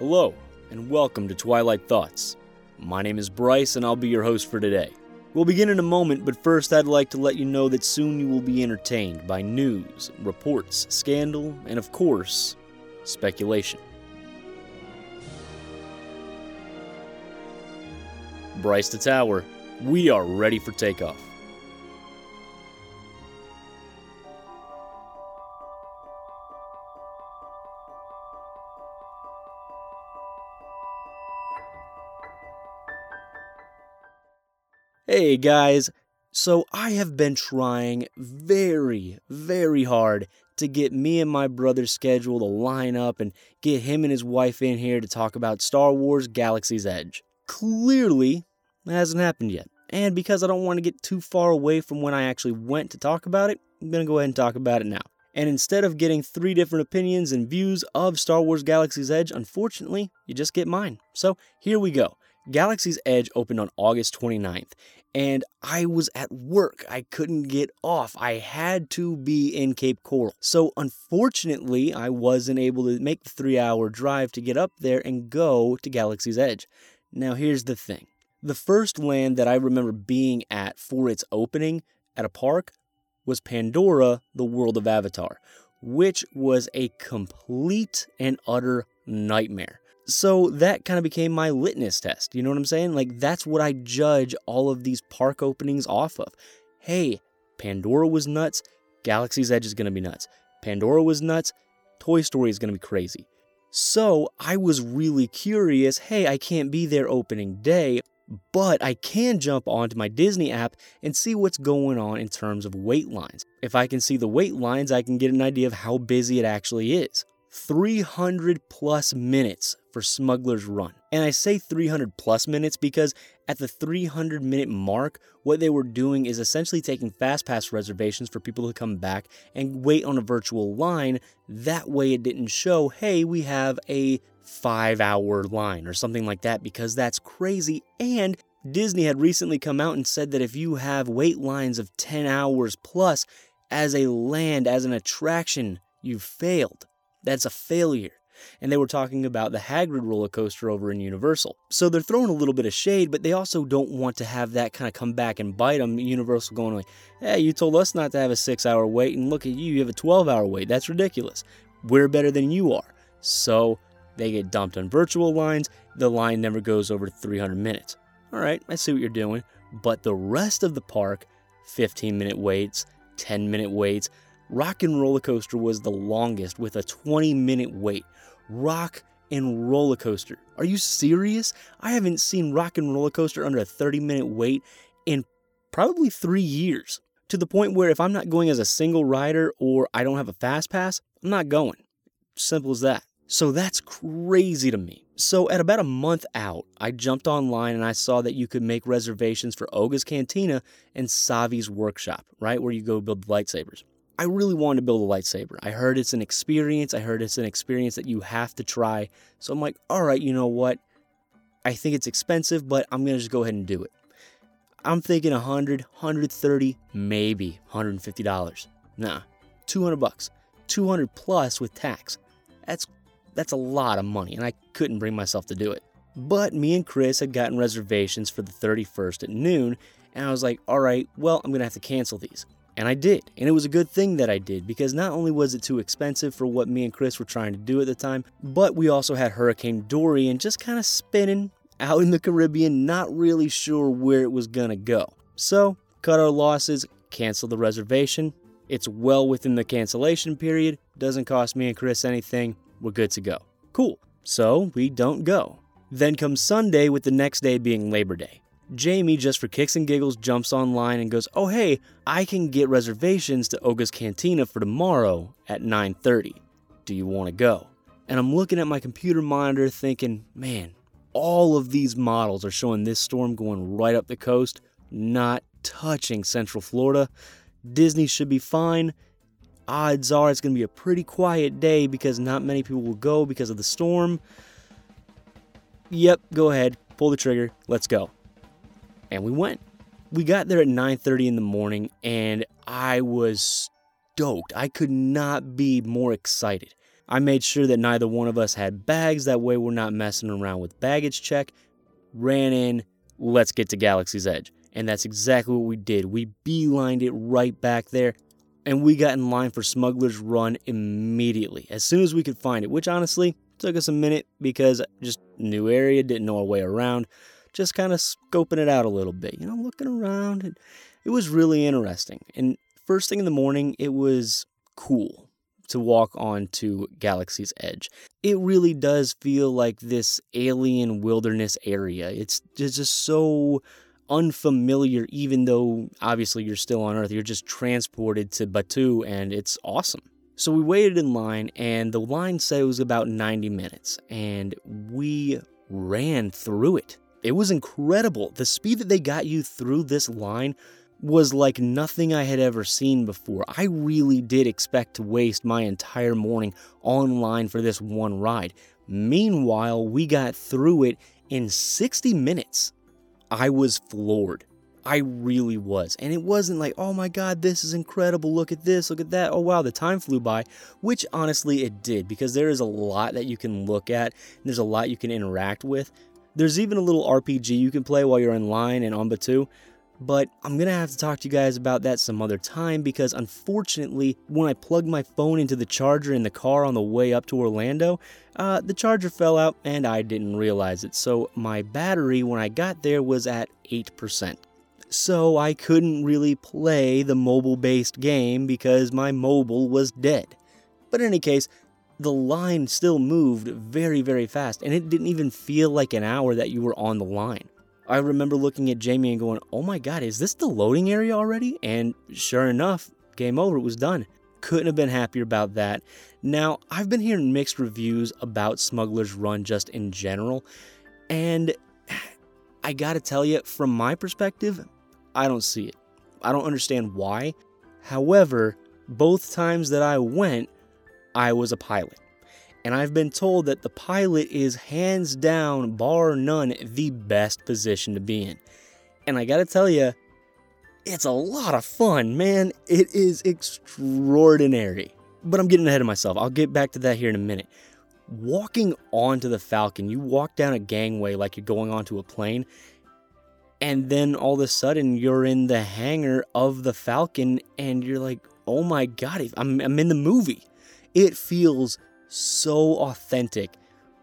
Hello, and welcome to Twilight Thoughts. My name is Brice, and I'll be your host for today. We'll begin in a moment, but first I'd like to let you know that soon you will be entertained by news, reports, scandal, and of course, speculation. Bryce the Tower, we are ready for takeoff. Hey guys, so I have been trying very, very hard to get me and my brother's schedule to line up and get him and his wife in here to talk about Star Wars Galaxy's Edge. Clearly, that hasn't happened yet. And because I don't want to get too far away from when I actually went to talk about it, I'm going to go ahead and talk about it now. And instead of getting three different opinions and views of Star Wars Galaxy's Edge, unfortunately, you just get mine. So here we go. Galaxy's Edge opened on August 29th, and I was at work. I couldn't get off. I had to be in Cape Coral. So, unfortunately, I wasn't able to make the three hour drive to get up there and go to Galaxy's Edge. Now, here's the thing the first land that I remember being at for its opening at a park was Pandora, the world of Avatar, which was a complete and utter nightmare. So that kind of became my litmus test. You know what I'm saying? Like, that's what I judge all of these park openings off of. Hey, Pandora was nuts. Galaxy's Edge is going to be nuts. Pandora was nuts. Toy Story is going to be crazy. So I was really curious hey, I can't be there opening day, but I can jump onto my Disney app and see what's going on in terms of wait lines. If I can see the wait lines, I can get an idea of how busy it actually is. 300 plus minutes for Smuggler's Run. And I say 300 plus minutes because at the 300 minute mark, what they were doing is essentially taking fast pass reservations for people to come back and wait on a virtual line. That way it didn't show, hey, we have a five hour line or something like that because that's crazy. And Disney had recently come out and said that if you have wait lines of 10 hours plus as a land, as an attraction, you've failed. That's a failure. And they were talking about the Hagrid roller coaster over in Universal. So they're throwing a little bit of shade, but they also don't want to have that kind of come back and bite them. Universal going like, hey, you told us not to have a six hour wait, and look at you, you have a 12 hour wait. That's ridiculous. We're better than you are. So they get dumped on virtual lines. The line never goes over 300 minutes. All right, I see what you're doing. But the rest of the park, 15 minute waits, 10 minute waits, Rock and Roller Coaster was the longest with a 20 minute wait. Rock and Roller Coaster. Are you serious? I haven't seen Rock and Roller Coaster under a 30 minute wait in probably three years. To the point where if I'm not going as a single rider or I don't have a fast pass, I'm not going. Simple as that. So that's crazy to me. So at about a month out, I jumped online and I saw that you could make reservations for Oga's Cantina and Savi's Workshop, right? Where you go build lightsabers. I really wanted to build a lightsaber. I heard it's an experience. I heard it's an experience that you have to try. So I'm like, all right, you know what? I think it's expensive, but I'm going to just go ahead and do it. I'm thinking 100, 130, maybe $150. Nah, 200 bucks. 200 plus with tax. That's that's a lot of money and I couldn't bring myself to do it. But me and Chris had gotten reservations for the 31st at noon and I was like, "All right, well, I'm going to have to cancel these." And I did. And it was a good thing that I did because not only was it too expensive for what me and Chris were trying to do at the time, but we also had Hurricane Dorian just kind of spinning out in the Caribbean, not really sure where it was going to go. So, cut our losses, cancel the reservation. It's well within the cancellation period, doesn't cost me and Chris anything. We're good to go. Cool. So, we don't go. Then comes Sunday, with the next day being Labor Day. Jamie, just for kicks and giggles, jumps online and goes, "Oh hey, I can get reservations to Oga's Cantina for tomorrow at 9:30. Do you want to go?" And I'm looking at my computer monitor thinking, "Man, all of these models are showing this storm going right up the coast, not touching Central Florida. Disney should be fine. Odds are it's going to be a pretty quiet day because not many people will go because of the storm." Yep, go ahead, pull the trigger, let's go and we went. We got there at 9:30 in the morning and I was stoked. I could not be more excited. I made sure that neither one of us had bags. That way, we're not messing around with baggage check. Ran in, let's get to Galaxy's Edge. And that's exactly what we did. We beelined it right back there, and we got in line for Smuggler's Run immediately, as soon as we could find it, which honestly took us a minute because just new area, didn't know our way around, just kind of scoping it out a little bit, you know, looking around. And it was really interesting. And first thing in the morning, it was cool to walk onto Galaxy's Edge. It really does feel like this alien wilderness area. It's just so unfamiliar, even though obviously you're still on Earth. You're just transported to Batuu, and it's awesome. So we waited in line, and the line said it was about 90 minutes, and we ran through it. It was incredible. The speed that they got you through this line was like nothing I had ever seen before. I really did expect to waste my entire morning online for this one ride. Meanwhile, we got through it in 60 minutes. I was floored. I really was. And it wasn't like, oh my god, this is incredible. Look at this, look at that. Oh wow, the time flew by, which honestly it did because there is a lot that you can look at, there's a lot you can interact with. There's even a little RPG you can play while you're in line and on Batuu. But I'm gonna have to talk to you guys about that some other time because unfortunately, when I plugged my phone into the charger in the car on the way up to Orlando, uh, the charger fell out and I didn't realize it. So my battery when I got there was at 8%. So I couldn't really play the mobile based game because my mobile was dead. But in any case, the line still moved very, very fast, and it didn't even feel like an hour that you were on the line. I remember looking at Jamie and going, oh my god, is this the loading area already? And sure enough, game over, it was done. Couldn't have been happier about that. Now, I've been hearing mixed reviews about Smuggler's Run just in general, and I gotta tell you, from my perspective, I don't see it. I don't understand why. However, both times that I went, I was a pilot and I've been told that the pilot is hands down, bar none, the best position to be in. And I gotta tell you, it's a lot of fun, man. It is extraordinary. But I'm getting ahead of myself. I'll get back to that here in a minute. Walking onto the Falcon, you walk down a gangway like you're going onto a plane, and then all of a sudden you're in the hangar of the Falcon, and you're like, oh my god, I'm, I'm in the movie. It feels so authentic.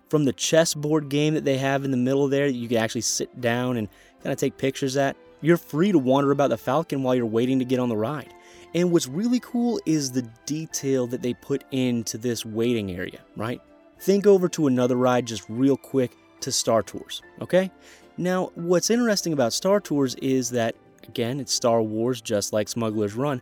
From the chessboard game that they have in the middle there, you can actually sit down and kind of take pictures at. You're free to wander about the Falcon while you're waiting to get on the ride. And what's really cool is the detail that they put into this waiting area, right? Think over to another ride just real quick to Star Tours, okay? Now, what's interesting about Star Tours is that, again, it's Star Wars just like Smuggler's Run,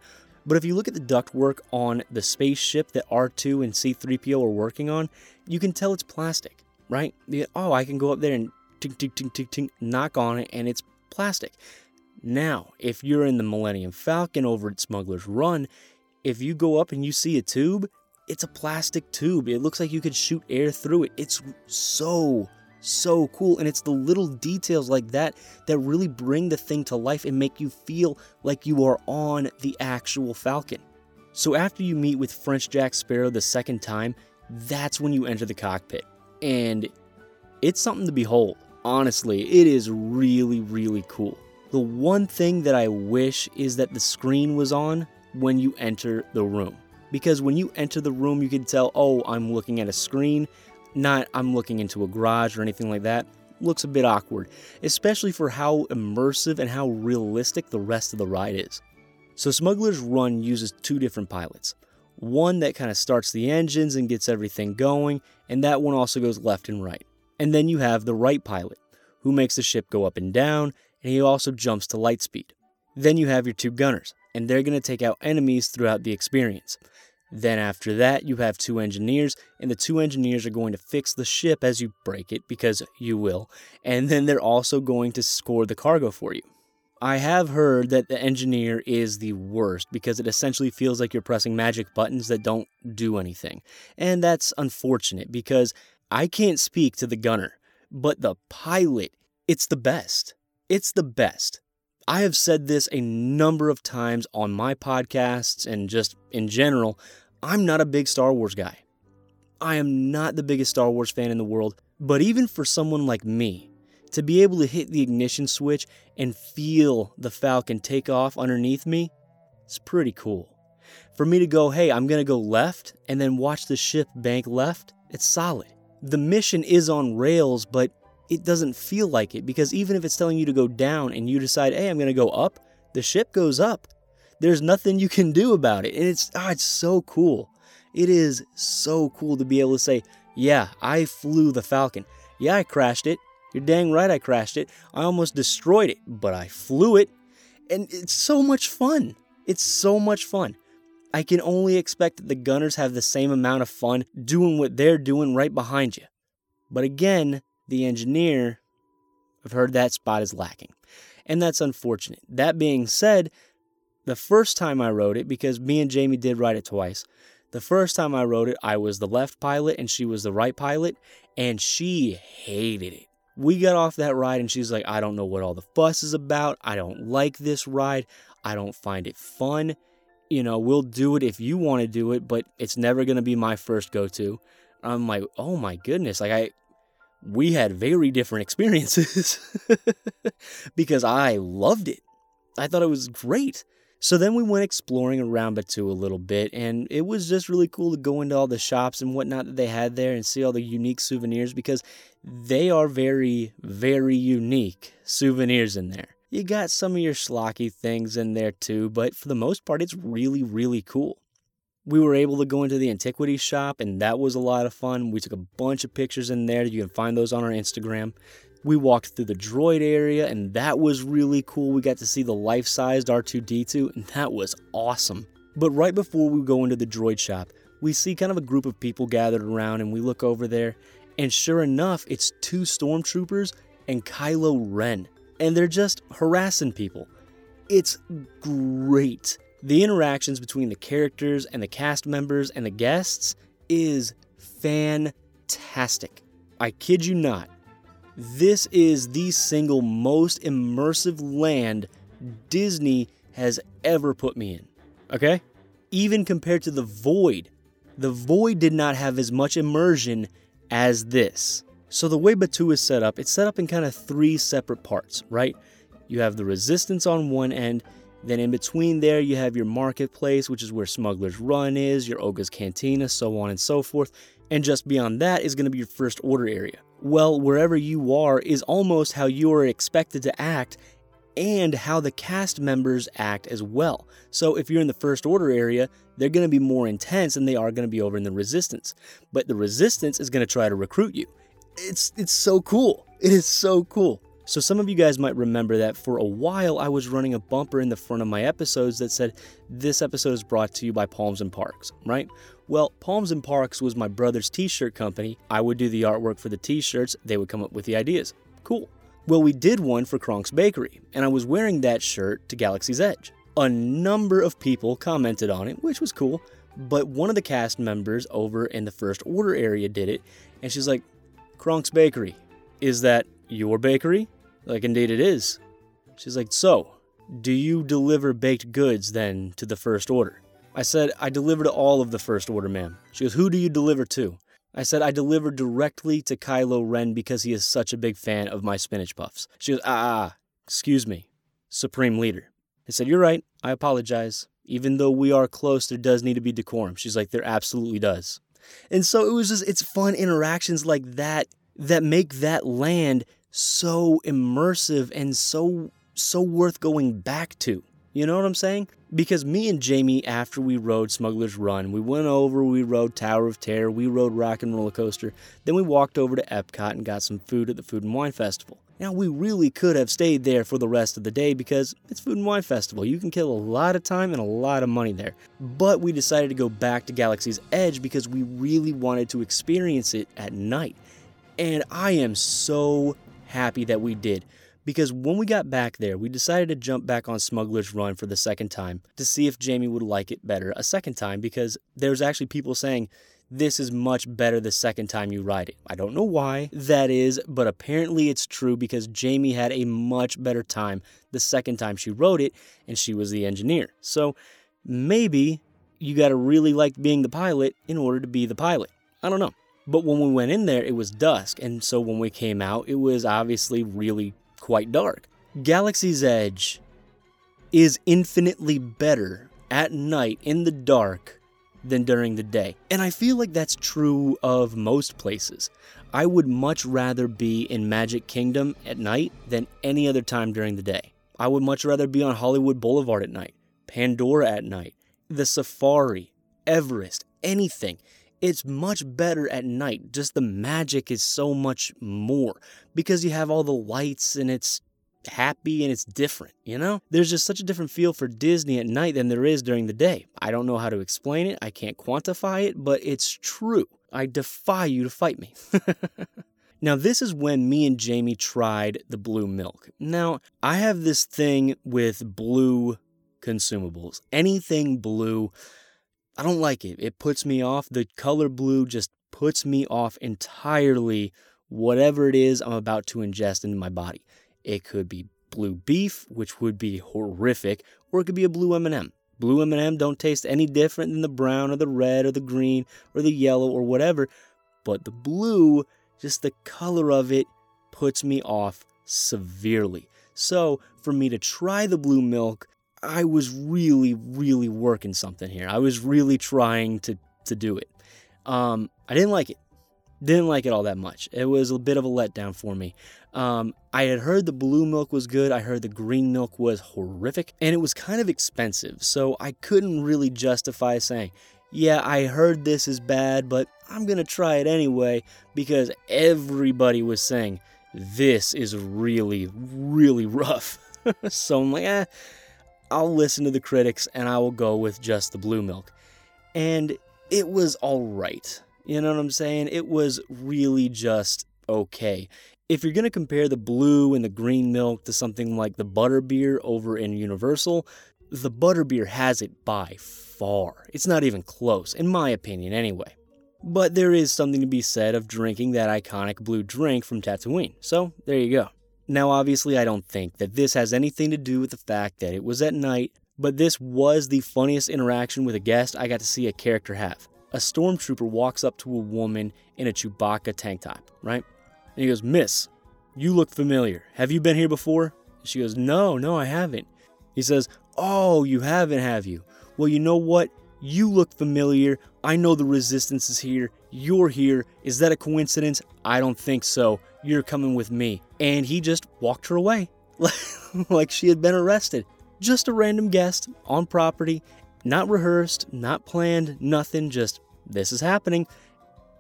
but if you look at the ductwork on the spaceship that R2 and C3PO are working on, you can tell it's plastic, right? Oh, I can go up there and tink, tink, tink, tink, tink, knock on it, and it's plastic. Now, if you're in the Millennium Falcon over at Smuggler's Run, if you go up and you see a tube, it's a plastic tube. It looks like you could shoot air through it. It's so so cool. And it's the little details like that that really bring the thing to life and make you feel like you are on the actual Falcon. So after you meet with French Jack Sparrow the second time, that's when you enter the cockpit. And it's something to behold. Honestly, it is really, really cool. The one thing that I wish is that the screen was on when you enter the room. Because when you enter the room, you can tell, oh, I'm looking at a screen not I'm looking into a garage or anything like that. Looks a bit awkward, especially for how immersive and how realistic the rest of the ride is. So Smuggler's Run uses two different pilots. One that kind of starts the engines and gets everything going, and that one also goes left and right. And then you have the right pilot, who makes the ship go up and down, and he also jumps to light speed. Then you have your two gunners, and they're going to take out enemies throughout the experience. Then, after that, you have two engineers, and the two engineers are going to fix the ship as you break it, because you will, and then they're also going to score the cargo for you. I have heard that the engineer is the worst because it essentially feels like you're pressing magic buttons that don't do anything. And that's unfortunate because I can't speak to the gunner, but the pilot, it's the best. It's the best. I have said this a number of times on my podcasts and just in general. I'm not a big Star Wars guy. I am not the biggest Star Wars fan in the world, but even for someone like me, to be able to hit the ignition switch and feel the Falcon take off underneath me, it's pretty cool. For me to go, hey, I'm gonna go left and then watch the ship bank left, it's solid. The mission is on rails, but it doesn't feel like it because even if it's telling you to go down and you decide, hey, I'm gonna go up, the ship goes up. There's nothing you can do about it. And it's, oh, it's so cool. It is so cool to be able to say, yeah, I flew the Falcon. Yeah, I crashed it. You're dang right I crashed it. I almost destroyed it, but I flew it. And it's so much fun. It's so much fun. I can only expect that the gunners have the same amount of fun doing what they're doing right behind you. But again, the engineer, I've heard that spot is lacking. And that's unfortunate. That being said, the first time I wrote it, because me and Jamie did write it twice, the first time I wrote it, I was the left pilot and she was the right pilot, and she hated it. We got off that ride and she's like, I don't know what all the fuss is about. I don't like this ride. I don't find it fun. You know, we'll do it if you want to do it, but it's never going to be my first go to. I'm like, oh my goodness. Like, I, we had very different experiences because I loved it. I thought it was great. So then we went exploring around Batuu a little bit, and it was just really cool to go into all the shops and whatnot that they had there and see all the unique souvenirs because they are very, very unique souvenirs in there. You got some of your schlocky things in there too, but for the most part, it's really, really cool. We were able to go into the antiquity shop, and that was a lot of fun. We took a bunch of pictures in there. You can find those on our Instagram. We walked through the droid area, and that was really cool. We got to see the life sized R2D2, and that was awesome. But right before we go into the droid shop, we see kind of a group of people gathered around, and we look over there, and sure enough, it's two stormtroopers and Kylo Ren, and they're just harassing people. It's great. The interactions between the characters and the cast members and the guests is fantastic. I kid you not. This is the single most immersive land Disney has ever put me in. Okay? Even compared to The Void, The Void did not have as much immersion as this. So, the way Batuu is set up, it's set up in kind of three separate parts, right? You have the resistance on one end, then in between there, you have your marketplace, which is where Smuggler's Run is, your Oga's Cantina, so on and so forth. And just beyond that is going to be your first order area. Well, wherever you are is almost how you are expected to act and how the cast members act as well. So if you're in the first order area, they're going to be more intense than they are going to be over in the resistance. But the resistance is going to try to recruit you. It's it's so cool. It is so cool. So, some of you guys might remember that for a while I was running a bumper in the front of my episodes that said, This episode is brought to you by Palms and Parks, right? Well, Palms and Parks was my brother's t shirt company. I would do the artwork for the t shirts, they would come up with the ideas. Cool. Well, we did one for Kronk's Bakery, and I was wearing that shirt to Galaxy's Edge. A number of people commented on it, which was cool, but one of the cast members over in the First Order area did it, and she's like, Kronk's Bakery, is that your bakery? Like, indeed it is. She's like, So, do you deliver baked goods then to the First Order? I said, I deliver to all of the First Order, ma'am. She goes, Who do you deliver to? I said, I deliver directly to Kylo Ren because he is such a big fan of my spinach puffs. She goes, Ah, ah, excuse me, Supreme Leader. I said, You're right. I apologize. Even though we are close, there does need to be decorum. She's like, There absolutely does. And so it was just, it's fun interactions like that that make that land so immersive and so so worth going back to. You know what I'm saying? Because me and Jamie, after we rode Smuggler's Run, we went over, we rode Tower of Terror, we rode Rock and Roller Coaster, then we walked over to Epcot and got some food at the Food and Wine Festival. Now, we really could have stayed there for the rest of the day because it's Food and Wine Festival. You can kill a lot of time and a lot of money there. But we decided to go back to Galaxy's Edge because we really wanted to experience it at night. And I am so happy that we did because when we got back there, we decided to jump back on Smuggler's Run for the second time to see if Jamie would like it better a second time because there's actually people saying this is much better the second time you ride it. I don't know why that is, but apparently it's true because Jamie had a much better time the second time she rode it and she was the engineer. So maybe you got to really like being the pilot in order to be the pilot. I don't know. But when we went in there, it was dusk. And so when we came out, it was obviously really quite dark. Galaxy's Edge is infinitely better at night in the dark than during the day. And I feel like that's true of most places. I would much rather be in Magic Kingdom at night than any other time during the day. I would much rather be on Hollywood Boulevard at night, Pandora at night, the Safari, Everest, anything. It's much better at night. Just the magic is so much more because you have all the lights and it's happy and it's different, you know? There's just such a different feel for Disney at night than there is during the day. I don't know how to explain it, I can't quantify it, but it's true. I defy you to fight me. now, this is when me and Jamie tried the blue milk. Now, I have this thing with blue consumables. Anything blue, I don't like it. It puts me off. The color blue just puts me off entirely, whatever it is I'm about to ingest into my body. It could be blue beef, which would be horrific, or it could be a blue M&M. Blue M&M don't taste any different than the brown or the red or the green or the yellow or whatever, but the blue, just the color of it puts me off severely. So, for me to try the blue milk, I was really, really working something here. I was really trying to to do it. Um, I didn't like it. Didn't like it all that much. It was a bit of a letdown for me. Um, I had heard the blue milk was good. I heard the green milk was horrific, and it was kind of expensive. So I couldn't really justify saying, yeah, I heard this is bad, but I'm to try it anyway because everybody was saying this is really, really rough. so I'm like, eh, I'll listen to the critics and I will go with just the blue milk. And it was all right. You know what I'm saying? It was really just okay. If you're going to compare the blue and the green milk to something like the butterbeer over in Universal, the butterbeer has it by far. It's not even close, in my opinion, anyway. But there is something to be said of drinking that iconic blue drink from Tatooine. So, there you go. Now, obviously, I don't think that this has anything to do with the fact that it was at night, but this was the funniest interaction with a guest I got to see a character have a stormtrooper walks up to a woman in a Chewbacca tank top, right? And he goes, Miss, you look familiar. Have you been here before? She goes, No, no, I haven't. He says, Oh, you haven't, have you? Well, you know what? You look familiar. I know the resistance is here. You're here. Is that a coincidence? I don't think so. You're coming with me. And he just walked her away like she had been arrested. Just a random guest on property, not rehearsed, not planned, nothing, just this is happening.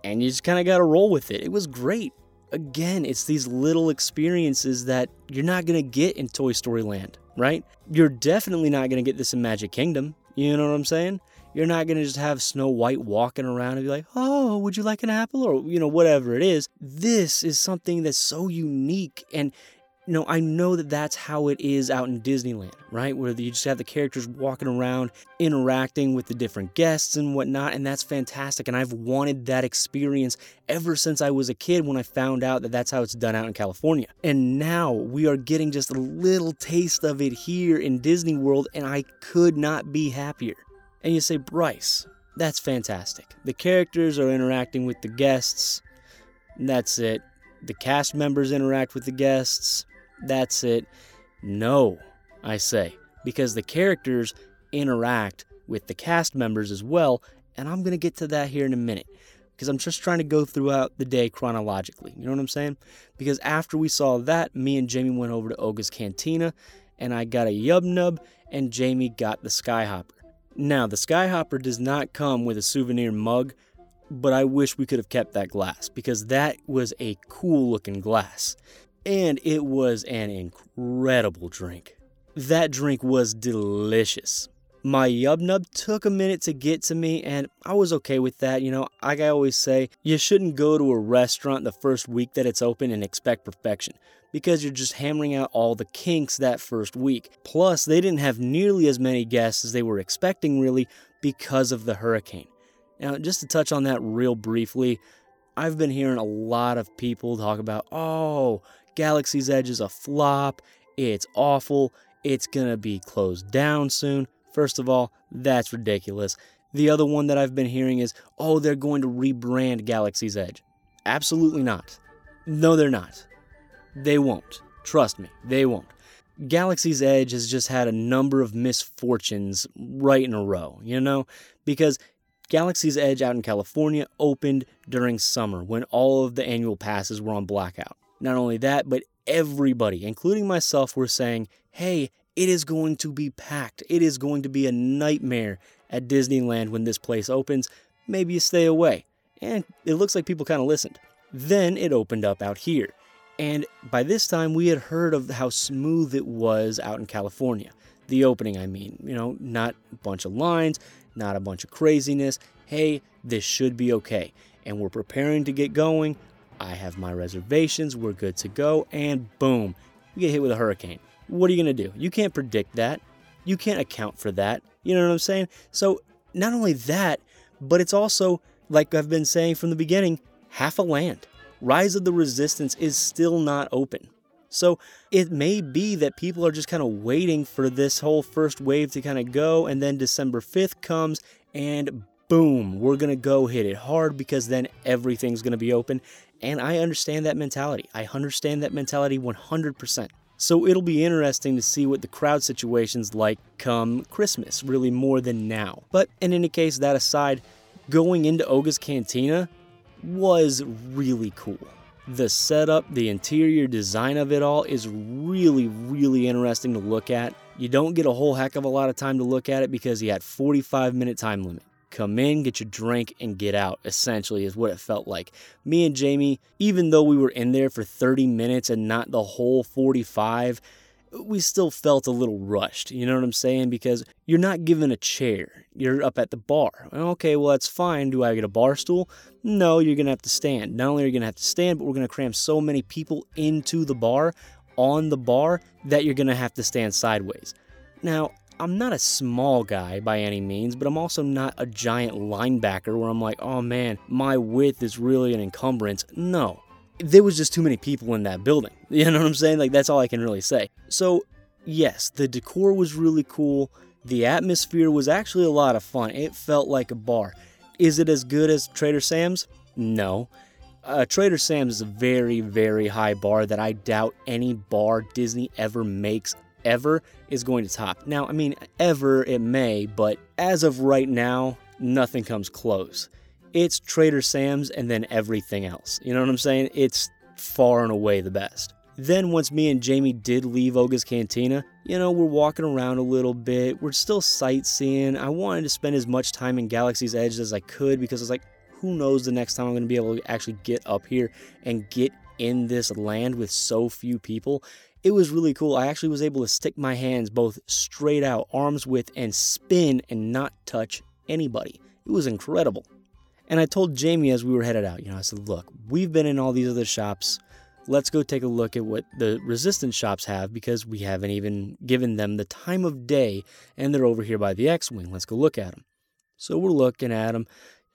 And you just kind of got to roll with it. It was great. Again, it's these little experiences that you're not going to get in Toy Story Land, right? You're definitely not going to get this in Magic Kingdom. You know what I'm saying? You're not going to just have Snow White walking around and be like, oh, would you like an apple? Or, you know, whatever it is. This is something that's so unique and you know, I know that that's how it is out in Disneyland, right? Where you just have the characters walking around, interacting with the different guests and whatnot, and that's fantastic. And I've wanted that experience ever since I was a kid when I found out that that's how it's done out in California. And now we are getting just a little taste of it here in Disney World, and I could not be happier. And you say, Brice, that's fantastic. The characters are interacting with the guests. That's it. The cast members interact with the guests that's it. No, I say, because the characters interact with the cast members as well, and I'm going to get to that here in a minute because I'm just trying to go throughout the day chronologically. You know what I'm saying? Because after we saw that, me and Jamie went over to Oga's Cantina and I got a Yub Nub and Jamie got the Skyhopper. Now, the Skyhopper does not come with a souvenir mug, but I wish we could have kept that glass because that was a cool looking glass and it was an incredible drink. That drink was delicious. My Yub Nub took a minute to get to me, and I was okay with that. You know, like I always say, you shouldn't go to a restaurant the first week that it's open and expect perfection because you're just hammering out all the kinks that first week. Plus, they didn't have nearly as many guests as they were expecting, really, because of the hurricane. Now, just to touch on that real briefly, I've been hearing a lot of people talk about, oh, Galaxy's Edge is a flop. It's awful. It's to be closed down soon. First of all, that's ridiculous. The other one that I've been hearing is, oh, they're going to rebrand Galaxy's Edge. Absolutely not. No, they're not. They won't. Trust me, they won't. Galaxy's Edge has just had a number of misfortunes right in a row, you know? Because Galaxy's Edge out in California opened during summer when all of the annual passes were on blackout. Not only that, but everybody, including myself, were saying, hey, it is going to be packed. It is going to be a nightmare at Disneyland when this place opens. Maybe you stay away. And it looks like people kind of listened. Then it opened up out here. And by this time, we had heard of how smooth it was out in California. The opening, I mean, you know, not a bunch of lines, not a bunch of craziness. Hey, this should be okay. And we're preparing to get going. I have my reservations, we're good to go, and boom, we get hit with a hurricane. What are you going to do? You can't predict that. You can't account for that. You know what I'm saying? So, not only that, but it's also, like I've been saying from the beginning, half a land. Rise of the Resistance is still not open. So it may be that people are just kind of waiting for this whole first wave to kind of go, and then December 5th comes, and boom, we're going to go hit it hard because then everything's going to be open. And I understand that mentality. I understand that mentality 100%. So it'll be interesting to see what the crowd situation's like come Christmas, really more than now. But in any case, that aside, going into Oga's Cantina, was really cool. The setup, the interior design of it all is really, really interesting to look at. You don't get a whole heck of a lot of time to look at it because you had 45 minute time limit. Come in, get your drink, and get out, essentially, is what it felt like. Me and Jamie, even though we were in there for 30 minutes and not the whole 45, we still felt a little rushed. You know what I'm saying? Because you're not given a chair. You're up at the bar. Okay, well, that's fine. Do I get a bar stool? No, you're going to have to stand. Not only are you going to have to stand, but we're going to cram so many people into the bar, on the bar, that you're going to have to stand sideways. Now, I'm not a small guy by any means, but I'm also not a giant linebacker where I'm like, oh man, my width is really an encumbrance. No, there was just too many people in that building. You know what I'm saying? Like, that's all I can really say. So, yes, the decor was really cool. The atmosphere was actually a lot of fun. It felt like a bar. Is it as good as Trader Sam's? No. Uh, Trader Sam's is a very, very high bar that I doubt any bar Disney ever makes ever is going to top. Now, I mean, ever it may, but as of right now, nothing comes close it's Trader Sam's and then everything else. You know what I'm saying? It's far and away the best. Then, once me and Jamie did leave Oga's Cantina, you know, we're walking around a little bit. We're still sightseeing. I wanted to spend as much time in Galaxy's Edge as I could because it's like, who knows the next time I'm going to be able to actually get up here and get in this land with so few people. It was really cool. I actually was able to stick my hands both straight out, arms width, and spin and not touch anybody. It was incredible. And I told Jamie as we were headed out, you know, I said, look, we've been in all these other shops. Let's go take a look at what the resistance shops have because we haven't even given them the time of day and they're over here by the X Wing. Let's go look at them. So we're looking at them,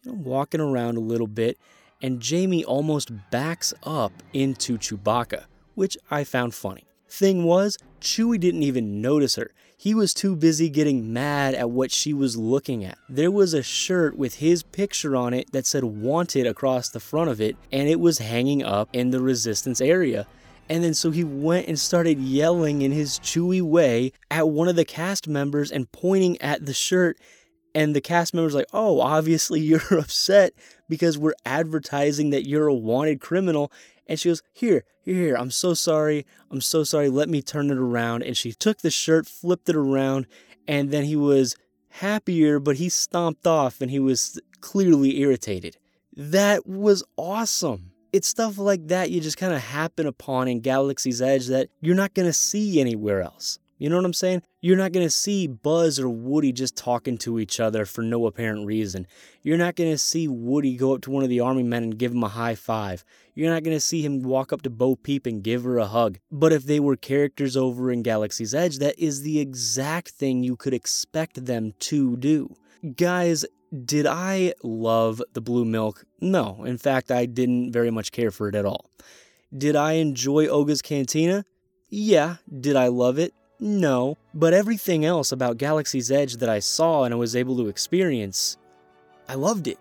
you know, walking around a little bit, and Jamie almost backs up into Chewbacca, which I found funny. Thing was, Chewie didn't even notice her. He was too busy getting mad at what she was looking at. There was a shirt with his picture on it that said wanted across the front of it, and it was hanging up in the resistance area. And then so he went and started yelling in his chewy way at one of the cast members and pointing at the shirt. And the cast member's like, oh, obviously you're upset because we're advertising that you're a wanted criminal. And she goes, Here, here, here, I'm so sorry. I'm so sorry. Let me turn it around. And she took the shirt, flipped it around, and then he was happier, but he stomped off and he was clearly irritated. That was awesome. It's stuff like that you just kind of happen upon in Galaxy's Edge that you're not going to see anywhere else. You know what I'm saying? You're not going to see Buzz or Woody just talking to each other for no apparent reason. You're not going to see Woody go up to one of the army men and give him a high five. You're not going to see him walk up to Bo Peep and give her a hug. But if they were characters over in Galaxy's Edge, that is the exact thing you could expect them to do. Guys, did I love the blue milk? No. In fact, I didn't very much care for it at all. Did I enjoy Oga's Cantina? Yeah. Did I love it? No, but everything else about Galaxy's Edge that I saw and I was able to experience, I loved it.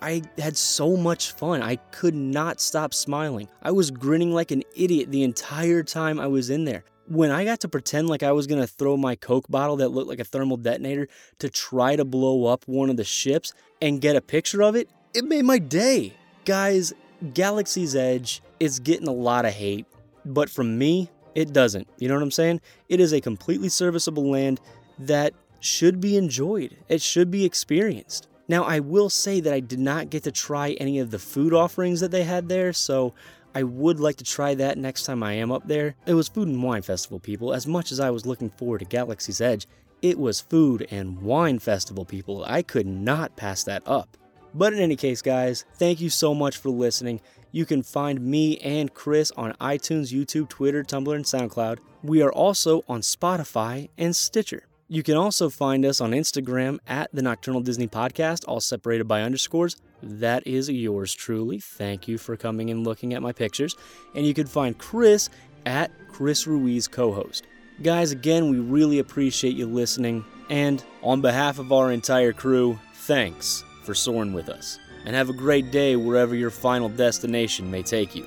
I had so much fun. I could not stop smiling. I was grinning like an idiot the entire time I was in there. When I got to pretend like I was gonna throw my Coke bottle that looked like a thermal detonator to try to blow up one of the ships and get a picture of it, it made my day. Guys, Galaxy's Edge is getting a lot of hate, but from me, it doesn't. You know what I'm saying? It is a completely serviceable land that should be enjoyed, it should be experienced. Now, I will say that I did not get to try any of the food offerings that they had there, so I would like to try that next time I am up there. It was Food and Wine Festival, people. As much as I was looking forward to Galaxy's Edge, it was Food and Wine Festival, people. I could not pass that up. But in any case, guys, thank you so much for listening. You can find me and Chris on iTunes, YouTube, Twitter, Tumblr, and SoundCloud. We are also on Spotify and Stitcher. You can also find us on Instagram at the Nocturnal Disney Podcast, all separated by underscores. That is yours truly. Thank you for coming and looking at my pictures. And you can find Chris at Chris Ruiz co host. Guys, again, we really appreciate you listening. And on behalf of our entire crew, thanks for soaring with us. And have a great day wherever your final destination may take you.